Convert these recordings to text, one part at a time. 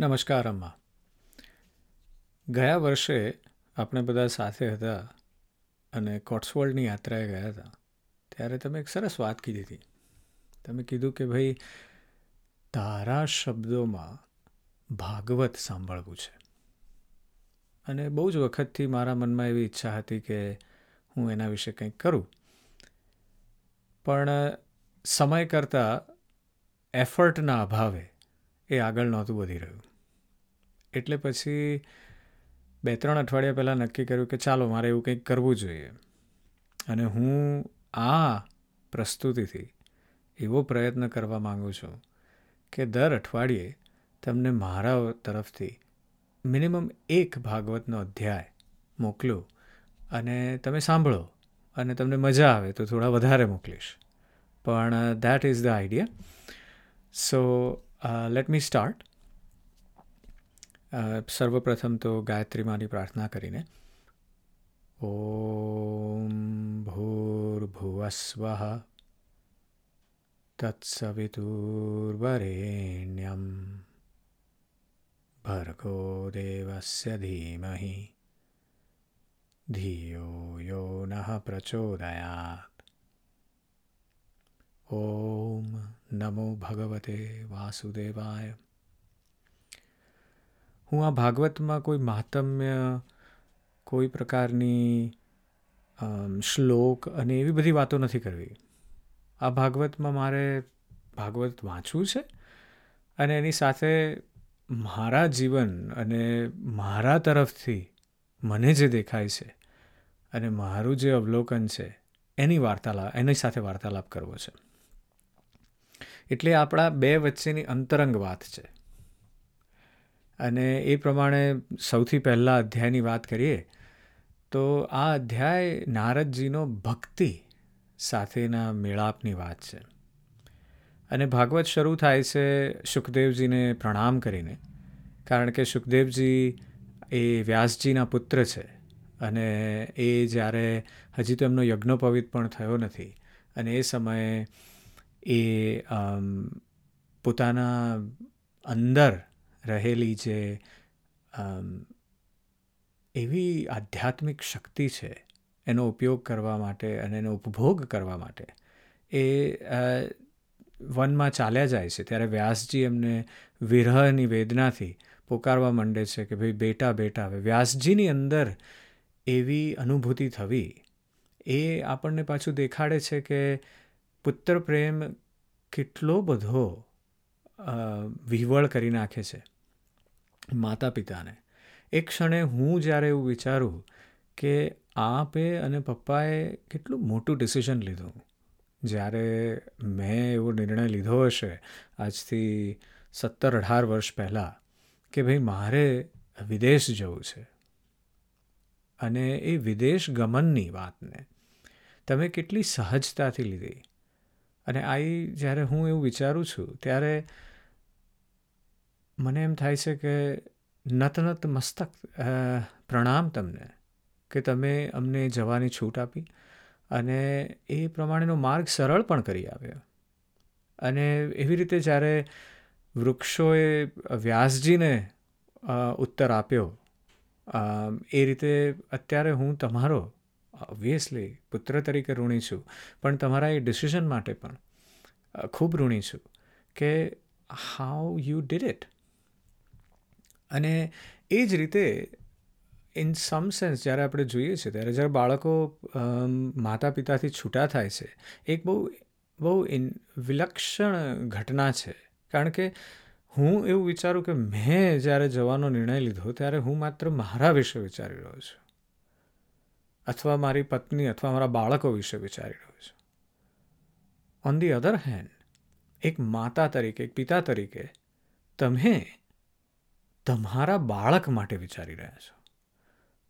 નમસ્કાર, અમ્મા. ગયા વર્ષે આપણે બધા સાથે હતા અને કોટ્સવોલ્ડની યાત્રાએ ગયા હતા. ત્યારે તમે એક સરસ વાત કીધી હતી. તમે કીધું કે, ભાઈ, તારા શબ્દોમાં ભાગવત સાંભળવું છે. અને બહુ જ વખતથી મારા મનમાં એવી ઈચ્છા હતી કે હું એના વિશે કંઈક કરું. પણ સમય કરતાં એફર્ટના અભાવે એ આગળ નહોતું વધી રહ્યું. એટલે પછી બે ત્રણ અઠવાડિયા પહેલાં નક્કી કર્યું કે ચાલો મારે એવું કંઈક કરવું જોઈએ. અને હું આ પ્રસ્તુતિથી એવો પ્રયત્ન કરવા માગું છું કે દર અઠવાડિયે તમને મારા તરફથી મિનિમમ એક ભાગવતનો અધ્યાય મોકલું અને તમે સાંભળો અને તમને મજા આવે તો થોડા વધારે મોકલીશ. પણ that is the idea so let me start સર્વપ્રથમ તો ગાયત્રી માની પ્રાર્થના કરીને, ઓમ ભૂર્ભુવસ્વ તત્સવિતુર્વરેણ્યમ ભર્ગો દેવસ્ય ધીમહિ ધિયો યો નઃ પ્રચોદયાત ઓમ નમો ભગવતે વાસુદેવાય હું આ ભાગવતમાં કોઈ મહાત્મ્ય, કોઈ પ્રકારની શ્લોક અને એવી બધી વાતો નથી કરવી. આ ભાગવતમાં મારે ભાગવત વાંચવું છે અને એની સાથે મારા જીવન અને મારા તરફથી મને જે દેખાય છે અને મારું જે અવલોકન છે, એની વાર્તાલાપ એની સાથે વાર્તાલાપ કરવો છે. એટલે આપણા બે વચ્ચેની અંતરંગ વાત છે. અને એ પ્રમાણે સૌથી પહેલાં અધ્યાયની વાત કરીએ, તો આ અધ્યાય નારદજીનો ભક્તિ સાથેના મેળાપની વાત છે. અને ભાગવત શરૂ થાય છે સુખદેવજીને પ્રણામ કરીને, કારણ કે સુખદેવજી એ વ્યાસજીના પુત્ર છે અને એ જ્યારે હજી તો એમનો યજ્ઞોપવિત પણ થયો નથી અને એ સમયે એ પોતાના અંદર રહેલી જે એવી આધ્યાત્મિક શક્તિ છે, એનો ઉપયોગ કરવા માટે અને એનો ઉપભોગ કરવા માટે, એ વનમાં ચાલ્યા જાય છે. ત્યારે વ્યાસજી એમને વિરહની વેદનાથી પોકારવા માંડે છે કે ભાઈ બેટા બેટા, હવે વ્યાસજીની અંદર એવી અનુભૂતિ થવી, એ આપણને પાછું દેખાડે છે કે પુત્ર પ્રેમ કેટલો બધો વિવળ કરી નાખે છે. માતા પિતાને એક ક્ષણે હું જ્યારે એવું વિચારું કે આપે અને પપ્પાએ કેટલું મોટું ડિસિઝન લીધું. જ્યારે મેં એવો નિર્ણય લીધો હશે આજથી સત્તર અઢાર વર્ષ પહેલાં કે ભાઈ મારે વિદેશ જવું છે. અને એ વિદેશ ગમનની વાતને તમે કેટલી સહજતાથી લીધી. અને આ જ્યારે હું એવું વિચારું છું ત્યારે મને એમ થાય છે કે નતનત મસ્તક પ્રણામ તમને, કે તમે અમને જવાની છૂટ આપી અને એ પ્રમાણેનો માર્ગ સરળ પણ કરી આવ્યો. અને એવી રીતે જ્યારે વૃક્ષોએ વ્યાસજીને ઉત્તર આપ્યો એ રીતે અત્યારે હું તમારો ઓબ્વિયસલી પુત્ર તરીકે ઋણી છું, પણ તમારા એ ડિસિઝન માટે પણ ખૂબ ઋણી છું, કે હાઉ યુ ડીડ ઇટ અને એ જ રીતે ઇન સમ સેન્સ જ્યારે આપણે જોઈએ છીએ ત્યારે જ્યારે બાળકો માતા પિતાથી છૂટા થાય છે, એક બહુ બહુ ઇન વિલક્ષણ ઘટના છે. કારણ કે હું એવું વિચારું કે મેં જ્યારે જવાનો નિર્ણય લીધો, ત્યારે હું માત્ર મારા વિશે વિચારી રહ્યો છું. અથવા મારી પત્ની અથવા મારા બાળકો વિશે વિચારી રહ્યો છું. ઓન ધી અધર હેન્ડ એક માતા તરીકે, એક પિતા તરીકે, તમે તમારા બાળક માટે વિચારી રહ્યા છો.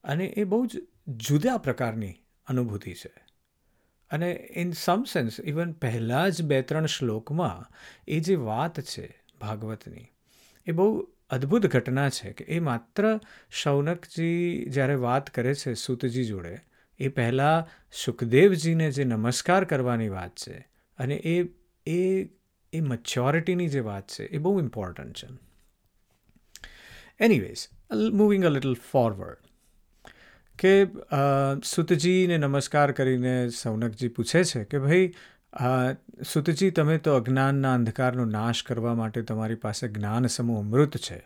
અને એ બહુ જ જુદા પ્રકારની અનુભૂતિ છે. અને ઇન સમ સેન્સ ઇવન પહેલાં જ બે ત્રણ શ્લોકમાં એ જે વાત છે ભાગવતની, એ બહુ અદ્ભુત ઘટના છે કે એ માત્ર શૌનકજી જ્યારે વાત કરે છે સૂતજી જોડે, એ પહેલાં સુખદેવજીને જે નમસ્કાર કરવાની વાત છે અને એ એ એ મચ્યોરિટીની જે વાત છે એ બહુ ઇમ્પોર્ટન્ટ છે. Anyways moving a little forward કે સુતજીને નમસ્કાર કરીને સૌનકજી પૂછે છે કે, ભાઈ સુતજી, તમે તો અજ્ઞાનના અંધકારનો નાશ કરવા માટે તમારી પાસે જ્ઞાન સમૂહ અમૃત છે.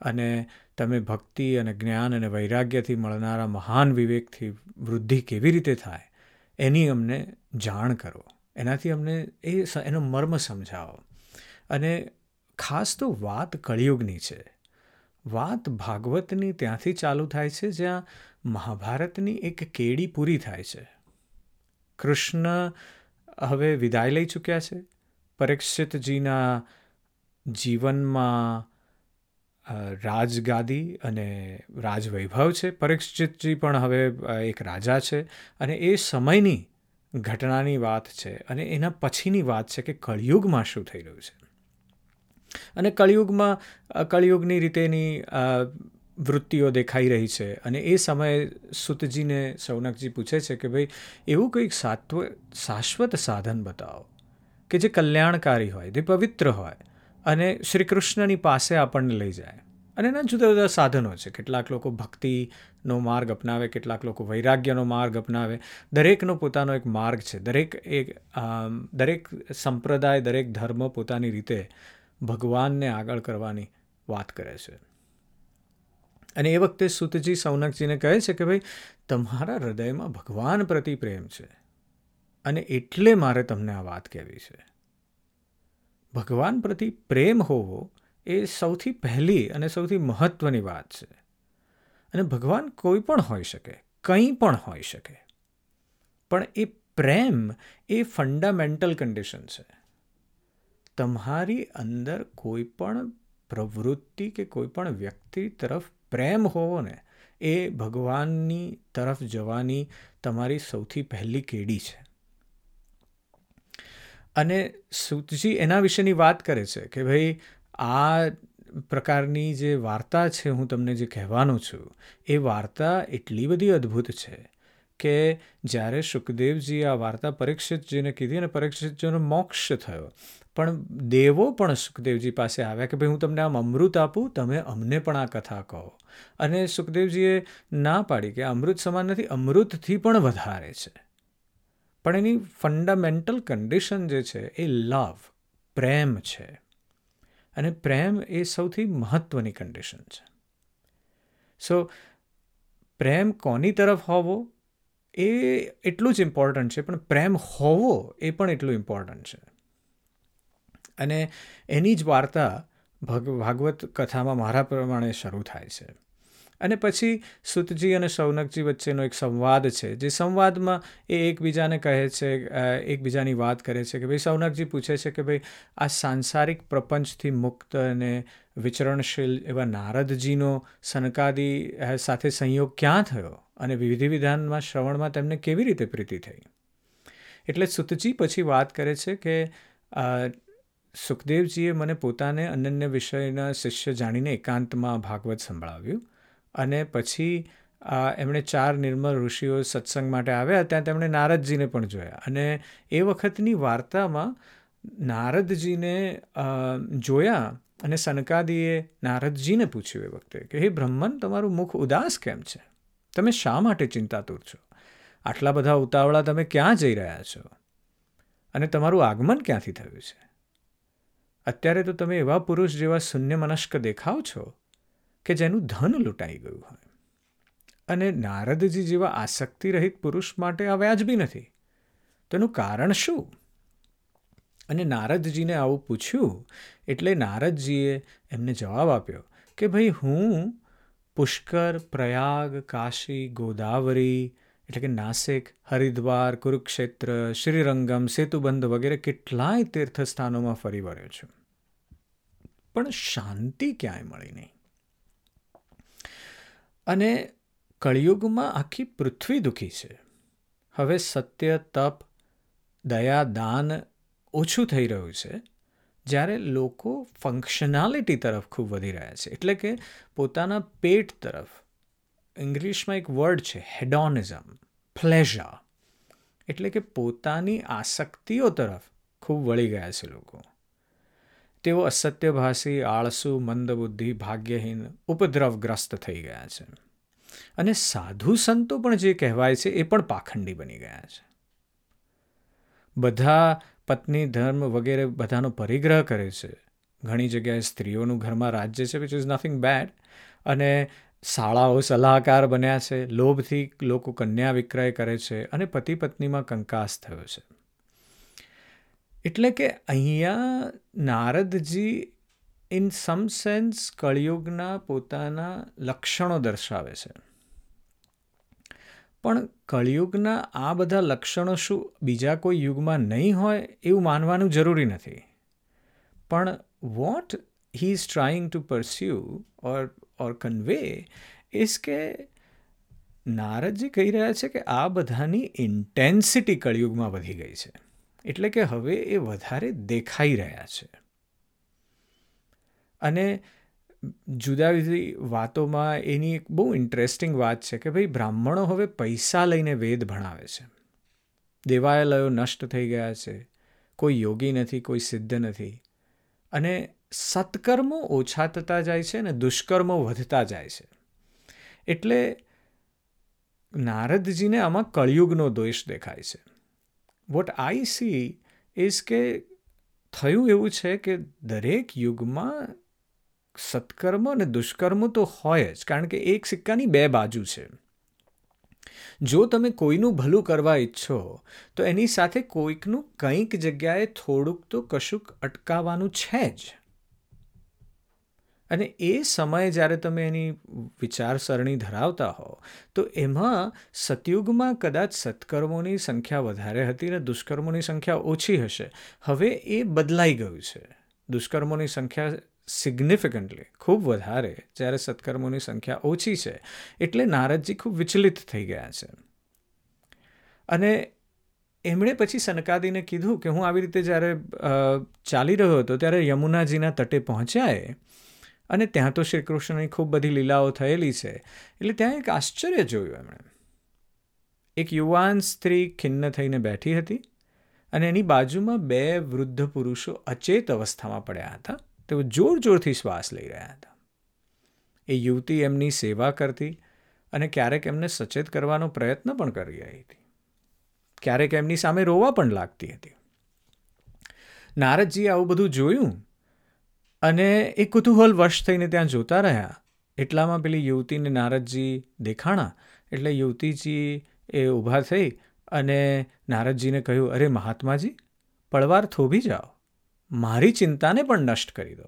અને તમે ભક્તિ અને જ્ઞાન અને વૈરાગ્યથી મળનારા મહાન વિવેકથી વૃદ્ધિ કેવી રીતે થાય, એની અમને જાણ કરો. એનાથી અમને એ એનો મર્મ સમજાવો. અને ખાસ તો વાત કળિયુગની છે. વાત ભાગવતની ત્યાંથી ચાલુ થાય છે, જ્યાં મહાભારતની એક કેડી પૂરી થાય છે. કૃષ્ણ હવે વિદાય લઈ ચૂક્યા છે. પરીક્ષિતજીના જીવનમાં રાજગાદી અને રાજવૈભવ છે. પરીક્ષિતજી પણ હવે એક રાજા છે અને એ સમયની ઘટનાની વાત છે અને એના પછીની વાત છે કે કળિયુગમાં શું થઈ રહ્યું છે. અને કળિયુગમાં કળિયુગની રીતેની વૃત્તિઓ દેખાઈ રહી છે. અને એ સમયે સુતજીને સૌનકજી પૂછે છે કે ભાઈ, એવું કંઈક સાત્વ, શાશ્વત સાધન બતાવો, કે જે કલ્યાણકારી હોય, જે પવિત્ર હોય, અને શ્રી કૃષ્ણની પાસે આપણને લઈ જાય. અને એના જુદા જુદા સાધનો છે. કેટલાક લોકો ભક્તિનો માર્ગ અપનાવે, કેટલાક લોકો વૈરાગ્યનો માર્ગ અપનાવે. દરેકનો પોતાનો એક માર્ગ છે. દરેક એક દરેક સંપ્રદાય, દરેક ધર્મ પોતાની રીતે ભગવાનને આગળ કરવાની વાત કરે છે. અને એ વખતે સુતજી સૌનકજીને કહે છે કે ભાઈ, તમારા હૃદયમાં ભગવાન પ્રતિ પ્રેમ છે અને એટલે મારે તમને આ વાત કહેવી છે. ભગવાન પ્રતિ પ્રેમ હોવો એ સૌથી પહેલી અને સૌથી મહત્ત્વની વાત છે. અને ભગવાન કોઈ પણ હોઈ શકે, કંઈ પણ હોઈ શકે. પણ એ પ્રેમ એ ફંડામેન્ટલ કન્ડિશન છે. તમારી અંદર કોઈ પણ પ્રવૃત્તિ કે કોઈ પણ વ્યક્તિ તરફ પ્રેમ હોવો ને, એ ભગવાનની તરફ જવાની તમારી સૌથી પહેલી કેડી છે. અને સુતજી એના વિશેની વાત કરે છે કે ભાઈ આ પ્રકારની જે વાર્તા છે હું તમને જે કહેવાનો છું, એ વાર્તા એટલી બધી અદ્ભુત છે કે જ્યારે સુખદેવજી આ વાર્તા પરીક્ષિતજીને કીધી અને પરીક્ષિતજીનો મોક્ષ થયો પણ દેવો પણ સુખદેવજી પાસે આવ્યા કે, ભાઈ હું તમને આમ અમૃત આપું, તમે અમને પણ આ કથા કહો. અને સુખદેવજીએ ના પાડી કે, અમૃત સમાન નથી, અમૃતથી પણ વધારે છે. પણ એની ફંડામેન્ટલ કન્ડિશન જે છે, એ લવ પ્રેમ છે. અને પ્રેમ એ સૌથી મહત્ત્વની કન્ડિશન છે. સો પ્રેમ કોની તરફ હોવો એ એટલું જ ઇમ્પોર્ટન્ટ છે, પણ પ્રેમ હોવો એ પણ એટલું ઇમ્પોર્ટન્ટ છે. અને એની જ વાર્તા ભગ, ભાગવત કથામાં મારા પ્રમાણે શરૂ થાય છે. અને પછી સુતજી અને સૌનકજી વચ્ચેનો એક સંવાદ છે, જે સંવાદમાં એ એકબીજાને કહે છે એકબીજાની વાત કરે છે કે ભાઈ સૌનકજી પૂછે છે કે ભાઈ આ સાંસારિક પ્રપંચથી મુક્ત અને વિચરણશીલ એવા નારદજીનો સનકાદી સાથે સંયોગ ક્યાં થયો અને વિધિ વિધાનમાં શ્રવણમાં તેમને કેવી રીતે પ્રીતિ થઈ? એટલે સુતજી પછી વાત કરે છે કે સુખદેવજીએ મને પોતાને અનન્ય વિષયના શિષ્ય જાણીને એકાંતમાં ભાગવત સંભળાવ્યું અને પછી એમણે ચાર નિર્મળ ઋષિઓ સત્સંગ માટે આવ્યા, ત્યાં તેમણે નારદજીને પણ જોયા અને એ વખતની વાર્તામાં નારદજીને જોયા અને સનકાદીએ નારદજીને પૂછ્યું એ વખતે કે, હે બ્રહ્મન, તમારું મુખ ઉદાસ કેમ છે? તમે શા માટે ચિંતાતુર છો? આટલા બધા ઉતાવળા તમે ક્યાં જઈ રહ્યા છો? અને તમારું આગમન ક્યાંથી થયું છે? અત્યારે તો તમે એવા પુરુષ જેવા શૂન્ય મનસ્ક દેખાવ છો કે જેનું ધન લૂંટાઈ ગયું હોય. અને નારદજી જેવા આસક્તિ રહિત પુરુષ માટે આ વ્યાજબી નથી. તેનું કારણ શું? અને નારદજીને આવું પૂછ્યું એટલે નારદજીએ એમને જવાબ આપ્યો કે ભાઈ હું પુષ્કર, પ્રયાગ, કાશી, ગોદાવરી એટલે કે નાસિક, હરિદ્વાર, કુરુક્ષેત્ર, શ્રીરંગમ, સેતુબંધ વગેરે કેટલાય તીર્થસ્થાનોમાં ફરી વળ્યો છું. પણ શાંતિ ક્યાંય મળી નહીં. અને કળિયુગમાં આખી પૃથ્વી દુઃખી છે. હવે સત્ય, તપ, દયા, દાન ઓછું થઈ રહ્યું છે, જ્યારે લોકો ફંક્શનાલિટી તરફ ખૂબ વધી રહ્યા છે. એટલે કે પોતાના પેટ તરફ. ઇંગ્લિશમાં એક વર્ડ છે હેડોનિઝમ પ્લેઝા એટલે કે પોતાની આસક્તિઓ તરફ ખૂબ વળી ગયા છે લોકો. તેઓ અસત્યભાષી આળસુ, મંદબુદ્ધિ, ભાગ્યહીન, ઉપદ્રવગ્રસ્ત થઈ ગયા છે. અને સાધુ સંતો પણ જે કહેવાય છે એ પણ પાખંડી બની ગયા છે. બધા પત્ની ધર્મ વગેરે બધાનો પરિગ્રહ કરે છે. ઘણી જગ્યાએ સ્ત્રીઓનું ઘરમાં રાજ્ય છે વિચ ઇઝ નથિંગ બેડ અને શાળાઓ સલાહકાર બન્યા છે, લોભથી લોકો કન્યા વિક્રય કરે છે અને પતિ પત્નીમાં કંકાસ થયો છે. એટલે કે અહીંયા નારદજી ઇન સમ સેન્સ કળિયુગના પોતાના લક્ષણો દર્શાવે છે. પણ કળિયુગના આ બધા લક્ષણો શું બીજા કોઈ યુગમાં નહીં હોય એવું માનવાનું જરૂરી નથી. પણ what he is trying to pursue or or convey is કે નારદજી કહી રહ્યા છે કે આ બધાની ઇન્ટેન્સિટી કળિયુગમાં વધી ગઈ છે એટલે કે હવે એ વધારે દેખાઈ રહ્યા છે અને જુદા જુદી વાતોમાં એની એક બહુ ઇન્ટરેસ્ટિંગ વાત છે કે ભાઈ બ્રાહ્મણો હવે પૈસા લઈને વેદ ભણાવે છે દેવાલયો નષ્ટ થઈ ગયા છે કોઈ યોગી નથી કોઈ સિદ્ધ નથી અને સત્કર્મો ઓછા થતા જાય છે અને દુષ્કર્મો વધતા જાય છે. એટલે નારદજીને આમાં કળિયુગનો દોષ દેખાય છે. વોટ આઈ સી ઇઝ કે થયું એવું છે કે દરેક યુગમાં સત્કર્મ અને દુષ્કર્મ તો હોય જ, કારણ કે એક સિક્કાની બે બાજુ છે. જો તમે કોઈનું ભલું કરવા ઈચ્છો, તો એની સાથે કોઈકનું કંઈક જગ્યાએ થોડુંક તો કશુંક અટકાવવાનું છે જ. અને એ સમયે જ્યારે તમે એની વિચારસરણી ધરાવતા હો, તો એમાં સતયુગમાં કદાચ સત્કર્મોની સંખ્યા વધારે હતી અને દુષ્કર્મોની સંખ્યા ઓછી હશે. હવે એ બદલાઈ ગયું છે. દુષ્કર્મોની સંખ્યા સિગ્નિફિકન્ટલી ખૂબ વધારે જ્યારે સત્કર્મોની સંખ્યા ઓછી છે. એટલે નારદજી ખૂબ વિચલિત થઈ ગયા છે. અને એમણે પછી સનકાદીને કીધું કે હું આવી રીતે જ્યારે ચાલી રહ્યો હતો ત્યારે યમુનાજીના તટે પહોંચ્યા અને ત્યાં તો શ્રી કૃષ્ણની ખૂબ બધી લીલાઓ થયેલી છે. એટલે ત્યાં એક આશ્ચર્ય જોયું એમણે. એક યુવાન સ્ત્રી ખિન્ન થઈને બેઠી હતી અને એની બાજુમાં બે વૃદ્ધ પુરુષો અચેત અવસ્થામાં પડ્યા હતા. તેઓ જોર જોરથી શ્વાસ લઈ રહ્યા હતા. એ યુવતી એમની સેવા કરતી અને ક્યારેક એમને સચેત કરવાનો પ્રયત્ન પણ કરી રહી હતી. ક્યારેક એમની સામે રોવા પણ લાગતી હતી. નારદજીએ આવું બધું જોયું અને એ કુતૂહલ વશ થઈને ત્યાં જોતા રહ્યા. એટલામાં પેલી યુવતીને નારદજી દેખાણા. એટલે યુવતીજી એ ઊભા થઈ અને નારદજીને કહ્યું, અરે મહાત્માજી, પળવાર થોભી જાઓ. મારી ચિંતાને પણ નષ્ટ કરી દો.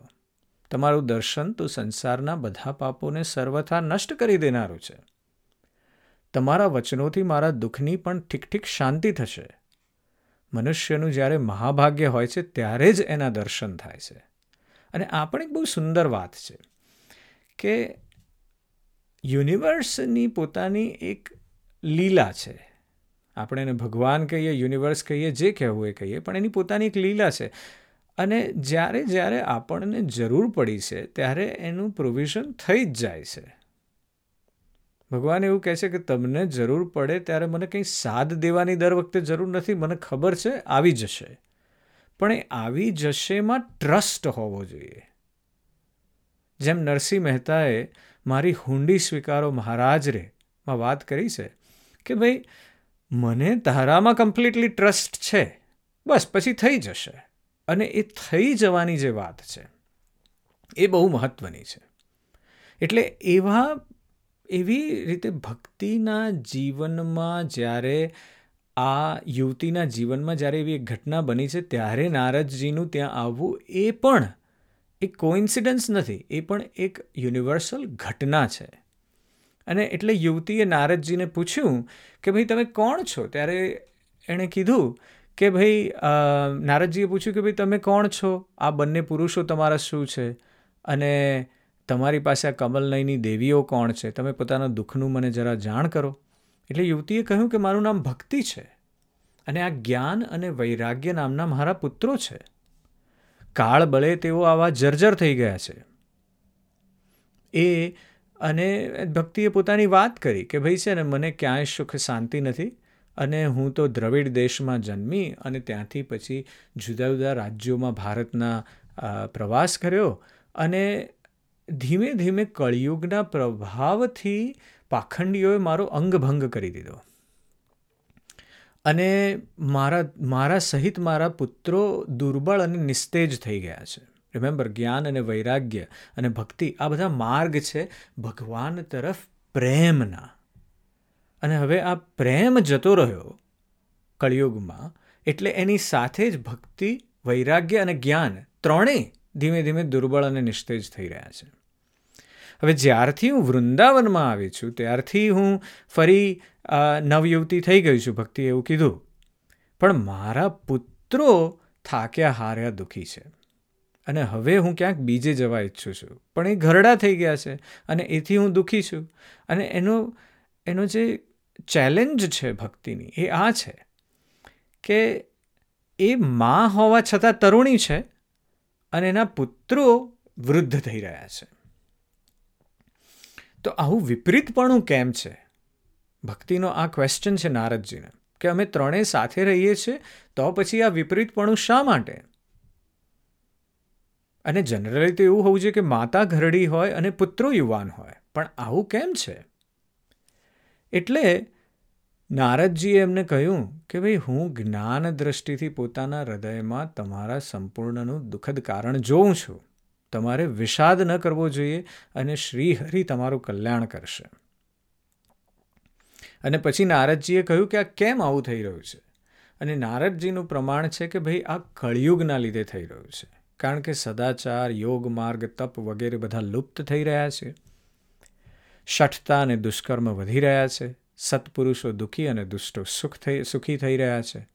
તમારું દર્શન તો સંસારના બધા પાપોને સર્વથા નષ્ટ કરી દેનારું છે. તમારા વચનોથી મારા દુઃખની પણ ઠીક ઠીક શાંતિ થશે. મનુષ્યનું જ્યારે મહાભાગ્ય હોય છે, ત્યારે જ એના દર્શન થાય છે. અને આ પણ એક બહુ સુંદર વાત છે કે યુનિવર્સની પોતાની એક લીલા છે. આપણે એને ભગવાન કહીએ, યુનિવર્સ કહીએ, જે કહેવું એ કહીએ, પણ એની પોતાની એક લીલા છે. અને જ્યારે જ્યારે આપણને જરૂર પડી છે, ત્યારે એનું પ્રોવિઝન થઈ જ જાય છે. ભગવાન એવું કહે છે કે તમને જરૂર પડે ત્યારે મને કંઈ સાદ દેવાની દર વખતે જરૂર નથી, મને ખબર છે, આવી જશે. પણ એ આવી જશેમાં ટ્રસ્ટ હોવો જોઈએ. જેમ નરસિંહ મહેતાએ મારી હુંડી સ્વીકારો મહારાજ રે વાત કરી છે કે ભાઈ, મને તારામાં કમ્પ્લીટલી ટ્રસ્ટ છે. બસ, પછી થઈ જશે. અને એ થઈ જવાની જે વાત છે, એ બહુ મહત્ત્વની છે. એટલે એવા, એવી રીતે ભક્તિના જીવનમાં જ્યારે આ યુવતીના જીવનમાં જ્યારે એવી એક ઘટના બની છે, ત્યારે નારદજીનું ત્યાં આવવું એ પણ એક કોઇન્સિડન્સ નથી. એ પણ એક યુનિવર્સલ ઘટના છે. અને એટલે યુવતીએ નારદજીને પૂછ્યું કે ભાઈ, તમે કોણ છો? ત્યારે એણે કીધું કે ભાઈ નારદજીએ પૂછ્યું કે ભાઈ, તમે કોણ છો? આ બંને પુરુષો તમારા શું છે? અને તમારી પાસે આ કમલનયની દેવીઓ કોણ છે? તમે પોતાના દુઃખનું મને જરા જાણ કરો. એટલે યુવતીએ કહ્યું કે મારું નામ ભક્તિ છે અને આ જ્ઞાન અને વૈરાગ્ય નામના મારા પુત્રો છે. કાળ બળે તેઓ આવા જર્જર થઈ ગયા છે. એ અને ભક્તિએ પોતાની વાત કરી કે ભાઈ છે ને, મને ક્યાંય સુખ શાંતિ નથી અને હું તો દ્રવિડ દેશમાં જન્મી અને ત્યાંથી પછી જુદા જુદા રાજ્યોમાં ભારતના પ્રવાસ કર્યો અને ધીમે ધીમે કળિયુગના પ્રભાવથી પાખંડીઓએ મારો અંગભંગ કરી દીધો. અને મારા મારા સહિત મારા પુત્રો દુર્બળ અને નિસ્તેજ થઈ ગયા છે. રિમેમ્બર જ્ઞાન અને વૈરાગ્ય અને ભક્તિ આ બધા માર્ગ છે ભગવાન તરફ પ્રેમના. અને હવે આ પ્રેમ જતો રહ્યો કળિયુગમાં, એટલે એની સાથે જ ભક્તિ, વૈરાગ્ય અને જ્ઞાન ત્રણેય ધીમે ધીમે દુર્બળ અને નિસ્તેજ થઈ રહ્યા છે. હવે જ્યારથી હું વૃંદાવનમાં આવી છું, ત્યારથી હું ફરી નવયુવતી થઈ ગઈ છું ભક્તિ એવું કીધું. પણ મારા પુત્રો થાક્યા હાર્યા દુઃખી છે. અને હવે હું ક્યાંક બીજે જવા ઈચ્છું છું. પણ એ ઘરડા થઈ ગયા છે અને એથી હું દુઃખી છું. અને એનો એનો જે ચેલેન્જ છે ભક્તિની એ આ છે કે એ માં હોવા છતાં તરુણી છે અને એના પુત્રો વૃદ્ધ થઈ રહ્યા છે. તો આવું વિપરીતપણું કેમ છે? ભક્તિનો આ ક્વેશ્ચન છે નારદજીને, કે અમે ત્રણેય સાથે રહીએ છીએ, તો પછી આ વિપરીતપણું શા માટે? અને જનરલી તો એવું હોવું જોઈએ કે માતા ઘરડી હોય અને પુત્રો યુવાન હોય, પણ આવું કેમ છે? એટલે નારદજીએ એમને કહ્યું કે ભાઈ, હું જ્ઞાન દ્રષ્ટિથી પોતાના હૃદયમાં તમારા સંપૂર્ણનું દુઃખદ કારણ જોઉં છું. તમારે વિષાદ ન કરવો જોઈએ અને શ્રીહરિ તમારું કલ્યાણ કરશે. અને પછી નારદજીએ કહ્યું કે આ કેમ આવું થઈ રહ્યું છે? અને નારદજીનું પ્રમાણ છે કે ભાઈ આ કળિયુગના લીધે થઈ રહ્યું છે. કારણ કે સદાચાર, યોગ, માર્ગ, તપ વગેરે બધા લુપ્ત થઈ રહ્યા છે. શઠતા અને દુષ્કર્મ વધી રહ્યા છે. સત્પુરુષો દુઃખી અને દુષ્ટો સુખ થઈ, સુખી થઈ રહ્યા છે.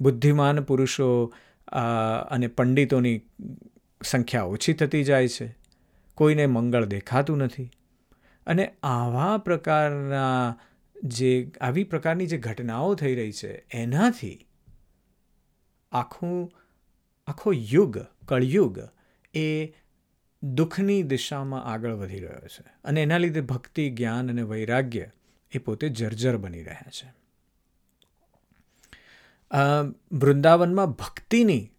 બુદ્ધિમાન પુરુષો અને પંડિતોની સંખ્યા ઓછી થતી જાય છે. કોઈને મંગળ દેખાતું નથી. અને આવા પ્રકારના જે, આવી પ્રકારની જે ઘટનાઓ થઈ રહી છે, એનાથી આખું, આખો યુગ, કળયુગ એ દુઃખની દિશામાં આગળ વધી રહ્યો છે. અને એના લીધે ભક્તિ, જ્ઞાન અને વૈરાગ્ય એ પોતે જર્જર બની રહ્યા છે. વૃંદાવનમાં ભક્તિની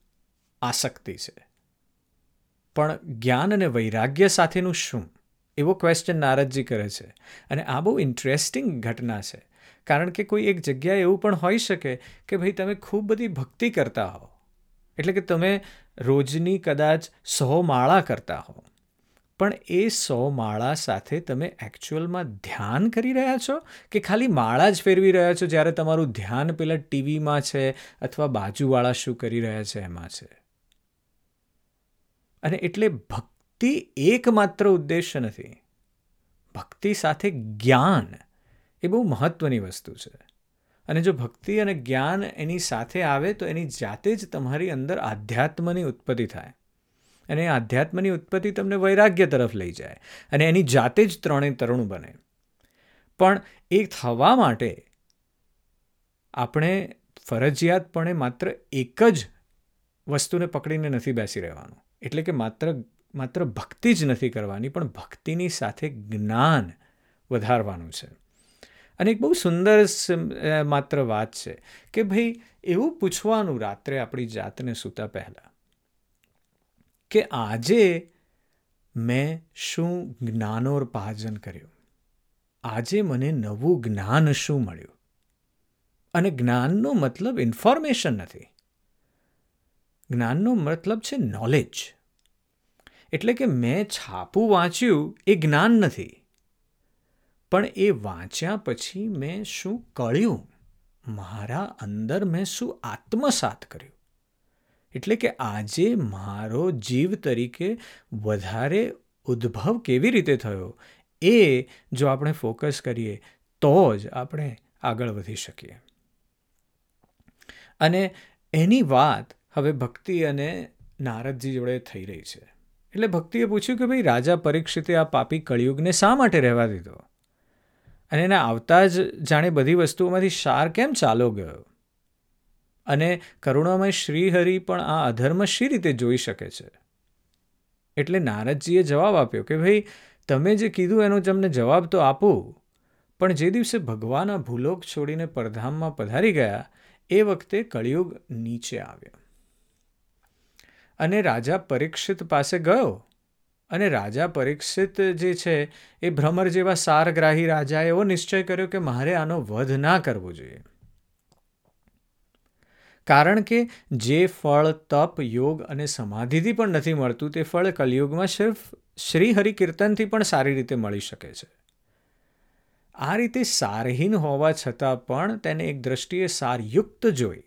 આસક્તિ છે. પણ જ્ઞાન અને વૈરાગ્ય સાથેનું શું? એવો ક્વેશ્ચન નારદજી કરે છે. અને આ બહુ ઇન્ટરેસ્ટિંગ ઘટના છે. કારણ કે કોઈ એક જગ્યાએ એવું પણ હોઈ શકે કે ભાઈ તમે ખૂબ બધી ભક્તિ કરતા હો. એટલે કે તમે રોજની કદાચ સો માળા કરતા હો. પણ એ સો માળા સાથે તમે એકચ્યુઅલમાં ધ્યાન કરી રહ્યા છો? કે ખાલી માળા જ ફેરવી રહ્યા છો જ્યારે તમારું ધ્યાન પેલા ટીવીમાં છે અથવા બાજુવાળા શું કરી રહ્યા છે એમાં છે? અને એટલે ભક્તિ એકમાત્ર ઉદ્દેશ્ય નથી. ભક્તિ સાથે જ્ઞાન એ બહુ મહત્વની વસ્તુ છે. અને જો ભક્તિ અને જ્ઞાન એની સાથે આવે તો એની જાતે જ તમારી અંદર આધ્યાત્મની ઉત્પત્તિ થાય. અને એ આધ્યાત્મની ઉત્પત્તિ તમને વૈરાગ્ય તરફ લઈ જાય અને એની જાતે જ ત્રણેય તરુણ બને. પણ એ થવા માટે આપણે ફરજિયાતપણે માત્ર એક જ વસ્તુને પકડીને નથી બેસી રહેવાનું. એટલે કે માત્ર માત્ર ભક્તિ જ નથી કરવાની, પણ ભક્તિની સાથે જ્ઞાન વધારવાનું છે. અને એક બહુ સુંદર માત્ર વાત છે કે ભાઈ એવું પૂછવાનું રાત્રે આપણી જાતને સૂતા પહેલાં કે આજે મેં શું જ્ઞાનોર્પાજન કર્યું? આજે મને નવું જ્ઞાન શું મળ્યું? અને જ્ઞાનનો મતલબ ઇન્ફોર્મેશન નથી. જ્ઞાનનો મતલબ છે નોલેજ એટલે કે મેં છાપું વાંચ્યું એ જ્ઞાન નથી. પણ એ વાંચ્યા પછી મેં શું કળ્યું મારા અંદર મેં શું આત્મસાત કર્યું? એટલે કે આજે મારો જીવ તરીકે વધારે ઉદ્ભવ કેવી રીતે થયો? એ જો આપણે ફોકસ કરીએ, તો જ આપણે આગળ વધી શકીએ. અને એની વાત હવે ભક્તિ અને નારદજી જોડે થઈ રહી છે. એટલે ભક્તિએ પૂછ્યું કે ભાઈ, રાજા પરીક્ષિતે આ પાપી કળિયુગને શા માટે રહેવા દીધો? અને એના આવતા જ જાણે બધી વસ્તુઓમાંથી સાર કેમ ચાલો ગયો? અને કરુણામય શ્રીહરિ પણ આ અધર્મ શી રીતે જોઈ શકે છે? એટલે નારદજીએ જવાબ આપ્યો કે ભાઈ, તમે જે કીધું એનો તમને જવાબ તો આપું. પણ જે દિવસે ભગવાન આ ભૂલોક છોડીને પરધામમાં પધારી ગયા, એ વખતે કળિયુગ નીચે આવ્યો. અને રાજા પરીક્ષિત પાસે ગયો. અને રાજા પરીક્ષિત જે છે, એ ભ્રમર જેવા સારગ્રાહી રાજાએ એવો નિશ્ચય કર્યો કે મારે આનો વધ ના કરવો જોઈએ. કારણ કે જે ફળ, તપ, યોગ અને સમાધિથી પણ નથી મળતું, તે ફળ કલયુગમાં સિર્ફ શ્રી હરિકીર્તનથી પણ સારી રીતે મળી શકે છે. આ રીતે સારહીન હોવા છતાં પણ તેને એક દ્રષ્ટિએ સારયુક્ત જોઈ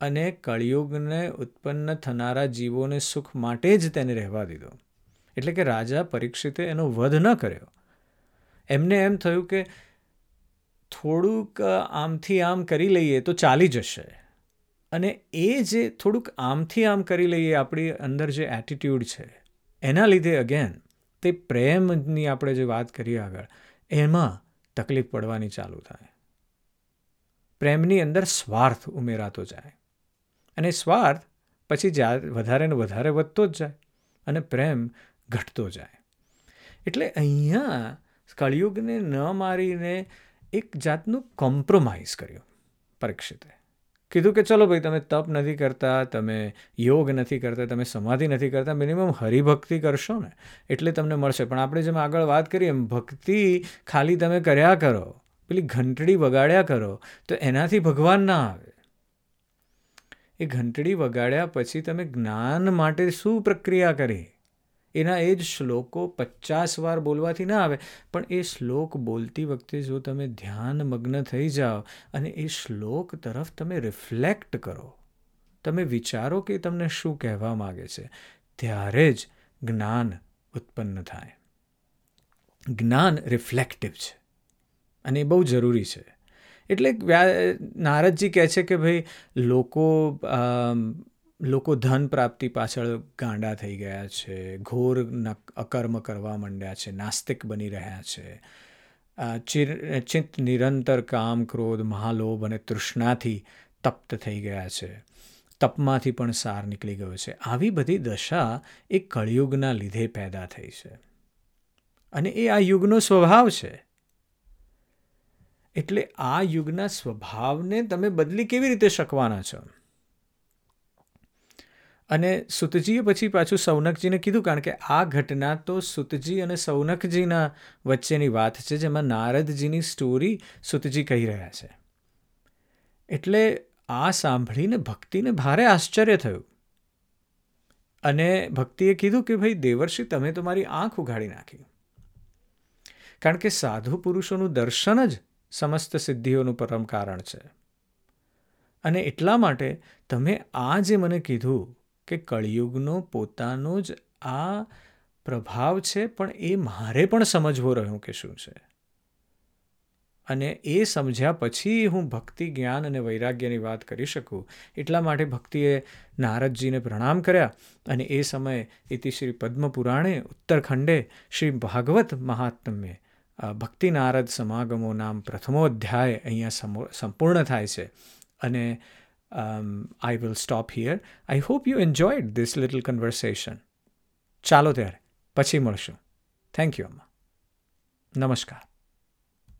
અને કળિયુગને ઉત્પન્ન થનારા જીવોને સુખ માટે જ તેને રહેવા દીધો. એટલે કે રાજા પરીક્ષિતે એનો વધ ન કર્યો. એમને એમ થયું કે થોડુંક આમથી આમ કરી લઈએ તો ચાલી જશે. અને એ જે થોડુંક આમથી આમ કરી લઈએ આપણી અંદર જે એટીટ્યૂડ છે, એના લીધે અગેન તે પ્રેમની આપણે જે વાત કરીએ આગળ, એમાં તકલીફ પડવાની ચાલુ થાય. પ્રેમની અંદર સ્વાર્થ ઉમેરાતો જાય. અને સ્વાર્થ પછી જા, વધારે ને વધારે વધતો જ જાય અને પ્રેમ ઘટતો જાય. એટલે અહીંયા કળિયુગને ન મારીને એક જાતનું કોમ્પ્રોમાઇઝ કર્યું પરીક્ષિતે. કીધું કે ચલો ભાઈ, તમે તપ નથી કરતા, તમે યોગ નથી કરતા, તમે સમાધિ નથી કરતા મિનિમમ હરિભક્તિ કરશો ને, એટલે તમને મળશે. પણ આપણે જેમ આગળ વાત કરીએ, એમ ભક્તિ ખાલી તમે કર્યા કરો, પેલી ઘંટડી વગાડ્યા કરો, તો એનાથી ભગવાન ના આવે. એ ઘંટડી વગાડ્યા પછી તમે જ્ઞાન માટે શું પ્રક્રિયા કરી? એના એ જ શ્લોકો પચાસ વાર બોલવાથી ના આવે, પણ એ શ્લોક બોલતી વખતે જો તમે ધ્યાન મગ્ન થઈ જાઓ અને એ શ્લોક તરફ તમે રિફ્લેક્ટ કરો, તમે વિચારો કે તમને શું કહેવા માગે છે, ત્યારે જ જ્ઞાન ઉત્પન્ન થાય. જ્ઞાન રિફ્લેક્ટિવ છે અને એ બહુ જરૂરી છે. એટલે નારદજી કહે છે કે ભાઈ, લોકો લોકો ધન પ્રાપ્તિ પાછળ ગાંડા થઈ ગયા છે, ઘોર અકર્મ કરવા માંડ્યા છે, નાસ્તિક બની રહ્યા છે. ચિર, ચિત્ત નિરંતર કામ, ક્રોધ, મહાલોભ અને તૃષ્ણાથી તપ્ત થઈ ગયા છે. તપમાંથી પણ સાર નીકળી ગયો છે. આવી બધી દશા એ કળિયુગના લીધે પેદા થઈ છે. અને એ આ યુગનો સ્વભાવ છે. એટલે આ યુગના સ્વભાવને તમે બદલી કેવી રીતે શકવાના છો? અને સુતજીએ પછી પાછું સૌનકજીને કીધું, કારણ કે આ ઘટના તો સુતજી અને સૌનકજીના વચ્ચેની વાત છે, જેમાં નારદજીની સ્ટોરી સુતજી કહી રહ્યા છે. એટલે આ સાંભળીને ભક્તિને ભારે આશ્ચર્ય થયું. અને ભક્તિએ કીધું કે, ભાઈ દેવર્ષિ, તમે તો મારી આંખ ઉઘાડી નાખી. કારણ કે સાધુ પુરુષોનું દર્શન જ સમસ્ત સિદ્ધિઓનું પરમ કારણ છે. અને એટલા માટે તમે આ જે મને કીધું કે કળિયુગનો પોતાનો જ આ પ્રભાવ છે, પણ એ મારે પણ સમજવો રહ્યો કે શું છે? અને એ સમજ્યા પછી હું ભક્તિ, જ્ઞાન અને વૈરાગ્યની વાત કરી શકું. એટલા માટે ભક્તિએ નારદજીને પ્રણામ કર્યા અને એ સમયે ઇતિ શ્રી પદ્મપુરાણે ઉત્તરખંડે શ્રી ભાગવત મહાત્મ્ય ભક્તિ નારદ સમાગમો નામ પ્રથમો અધ્યાય અહીંયા સંપૂર્ણ થાય છે. અને I will stop here I hope you enjoyed this little conversation ચાલો ત્યારે, પછી મળશું. થેન્ક યુ અમ્મા નમસ્કાર.